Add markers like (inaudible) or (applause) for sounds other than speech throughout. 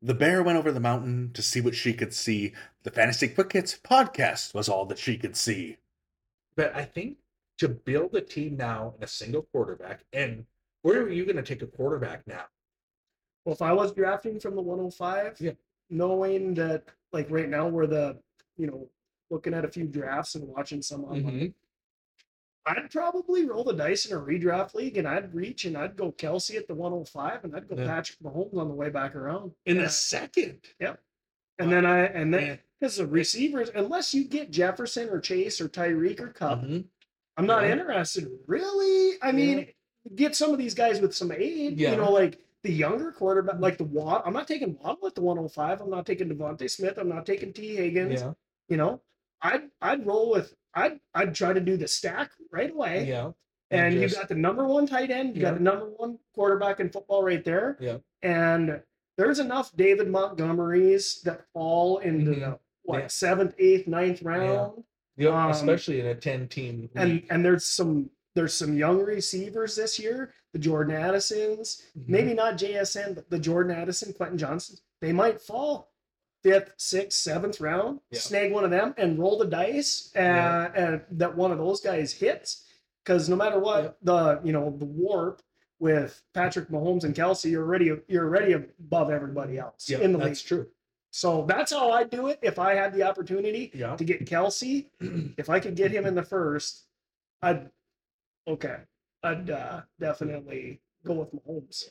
The bear went over the mountain to see what she could see. The Fantasy Quick Hits podcast was all that she could see. But I think to build a team now in a single quarterback, and where are you going to take a quarterback now? Well, if I was drafting from the 105, Yeah. knowing that like right now we're the, you know, looking at a few drafts and watching some Mm-hmm. I'd probably roll the dice in a redraft league and I'd reach and I'd go Kelce at the 105 and I'd go Yeah. Patrick Mahomes on the way back around. In Yeah. a second. And then I and then because the receivers, unless you get Jefferson or Chase or Tyreek or Kupp, Mhm. I'm not Yeah. interested. Really? I mean, get some of these guys with some aid. Yeah. You know, like the younger quarterback, like the Watt. I'm not taking Waddle at the 105. I'm not taking DeVonta Smith. I'm not taking Tee Higgins. Yeah. You know, I'd I'd roll with I'd I'd try to do the stack right away. Yeah. And you just- got the number one tight end, you Yeah. got the number one quarterback in football right there. Yeah. And there's enough David Montgomerys that fall into Mhm. the what Yeah. seventh, eighth, ninth round. Yeah, Um, especially in a 10 team And and there's some there's some young receivers this year, the Jordan Addisons, Mhm. maybe not JSN, but the Jordan Addison, Quentin Johnston, they might fall fifth, sixth, seventh round. Yeah. Snag one of them and roll the dice, uh, Yeah. and that one of those guys hits. Because no matter what, Yeah. the you know the warp with Patrick Mahomes and Kelce, you're already you're already above everybody else Yeah, in the league. that's true. So that's how I do it. If I had the opportunity to get Kelce, (clears throat) if I could get him in the first, I'd okay. I'd uh, definitely go with Mahomes.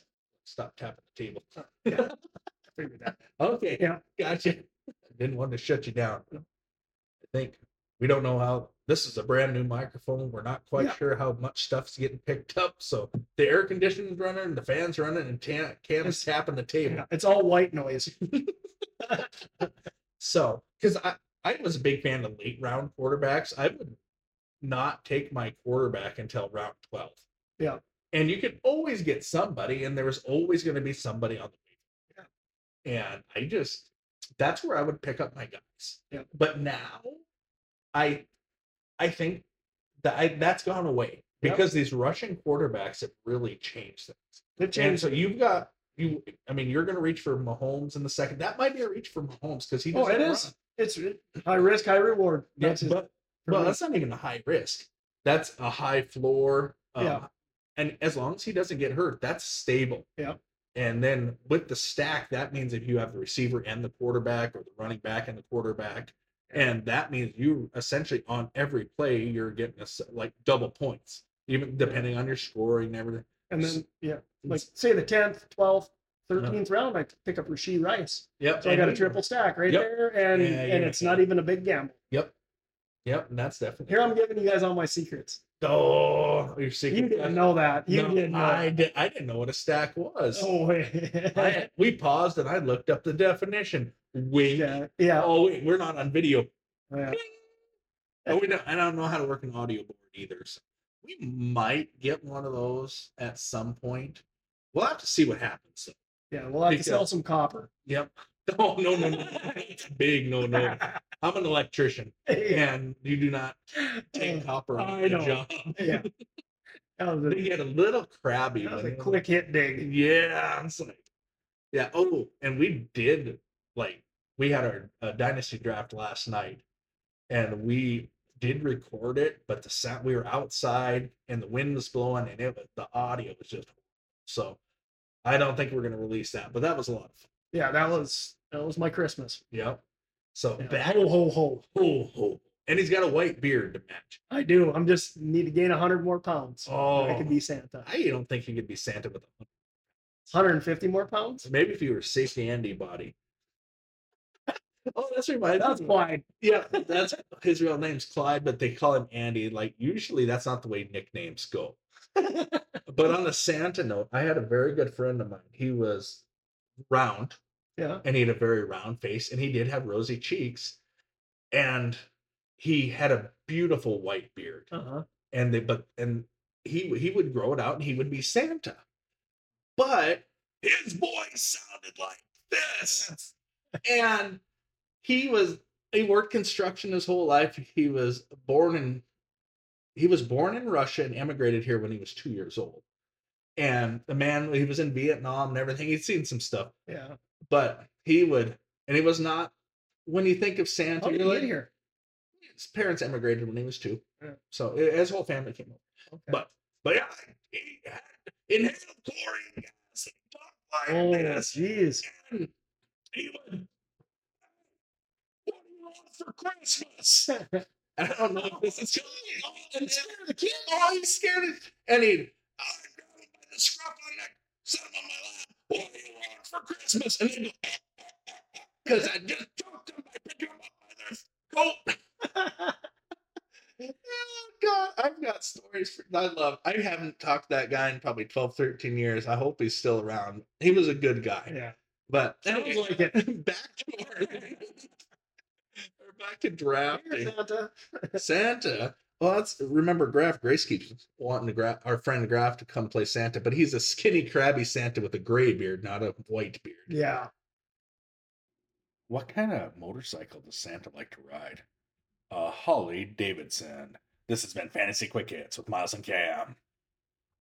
Stop tapping the table. Yeah. (laughs) I figured that. Okay. Yeah. Gotcha. Didn't want to shut you down. I think we don't know how this is a brand new microphone. We're not quite Yeah. sure how much stuff's getting picked up. So the air conditioning's running, and the fans running, and ta- Cam's tapping the table. Yeah, it's all white noise. (laughs) So, because I, I was a big fan of late round quarterbacks, I would not take my quarterback until round 12. Yeah. And you could always get somebody, and there was always going to be somebody on the. And I just, that's where I would pick up my guys. Yeah. But now, I, I think that I, that's gone away Yep. because these Russian quarterbacks have really changed things. It And so you've got you. I mean, you're going to reach for Mahomes in the second. That might be a reach for Mahomes because he. Oh, it run. is. It's high risk, high reward. Yeah, That's it but well, that's not even a high risk. That's a high floor. Um, Yeah. And as long as he doesn't get hurt, that's stable. Yeah. And then with the stack, that means if you have the receiver and the quarterback, or the running back and the quarterback, and that means you essentially on every play you're getting a, like double points, even depending on your scoring and everything. and then yeah, like say the tenth, twelfth, uh-huh. thirteenth round, I pick up Rashee Rice. Yep. So I got a triple stack right Yep. there, and Yeah, and yeah. it's not even a big gamble. Yep. And that's definitely. Here I'm giving you guys all my secrets. Oh, your secret. You didn't know that. You No, didn't know. I did. I didn't know what a stack was. Oh, (laughs) I, we paused and I looked up the definition. Wait. yeah, yeah. Oh wait, we're not on video. yeah. Oh, we don't, I don't know how to work an audio board either. So we might get one of those at some point. We'll have to see what happens. though. Yeah, we'll have to sell some copper. Yep. (laughs) Oh no no no! It's big no no. (laughs) I'm an electrician, yeah. and you do not take copper on I the know. job. yeah. (laughs) That was They a, get a little crabby. that was a quick hit dig. Yeah, it's like, yeah. Oh, and we did like we had our uh, dynasty draft last night, and we did record it, but the sound we were outside and the wind was blowing, and it was the audio was just so. I don't think we're gonna release that, but that was a lot of fun. Yeah, that was that was my Christmas. Yep. So Yeah. that Ho ho ho. ho ho, and he's got a white beard to match. I do. I'm just need to gain hundred more pounds. Oh, I could be Santa. I don't think he could be Santa with a 150 more pounds. maybe if you were safety Andy body. (laughs) oh, that's reminds That's why. Yeah, that's his real name's Clyde, but they call him Andy. Like usually that's not the way nicknames go. (laughs) but on a Santa note, I had a very good friend of mine. He was round Yeah. and he had a very round face and he did have rosy cheeks and he had a beautiful white beard. Uh huh. And they but and he he would grow it out and he would be Santa. But his voice sounded like this. and he was he worked construction his whole life. He was born in he was born in Russia and emigrated here when he was two years old. And the man he was in Vietnam and everything. He'd seen some stuff, Yeah. but he would, and he was not. When you think of Santa, How did he like, get here? his parents emigrated when he was two, Yeah. so uh, his whole family came over. Okay. But but yeah, he had inhaled chlorine gas and he talked like oh, jeez. he would. What do you want for Christmas? (laughs) I don't know if this is and scared the kid. Oh, he's scared it. And he'd I grab him by the of the neck, set him on my lap. What do you want for Christmas? And he'd go, (laughs) because I just choked him by picking him up by their coat. (laughs) Oh God, I've got stories. For, I love. I haven't talked to that guy in probably 12, 13 years. I hope he's still around. He was a good guy. yeah. But Sounds anyway, like it. (laughs) back to we're back to Here, drafting. Santa. Santa. Well, that's remember Graf Grace keeps wanting to Graf, our friend Graf to come play Santa, but he's a skinny, crabby Santa with a gray beard, not a white beard. Yeah. What kind of motorcycle does Santa like to ride? Uh, Holly Davidson. This has been Fantasy Quick Hits with Miles and Cam.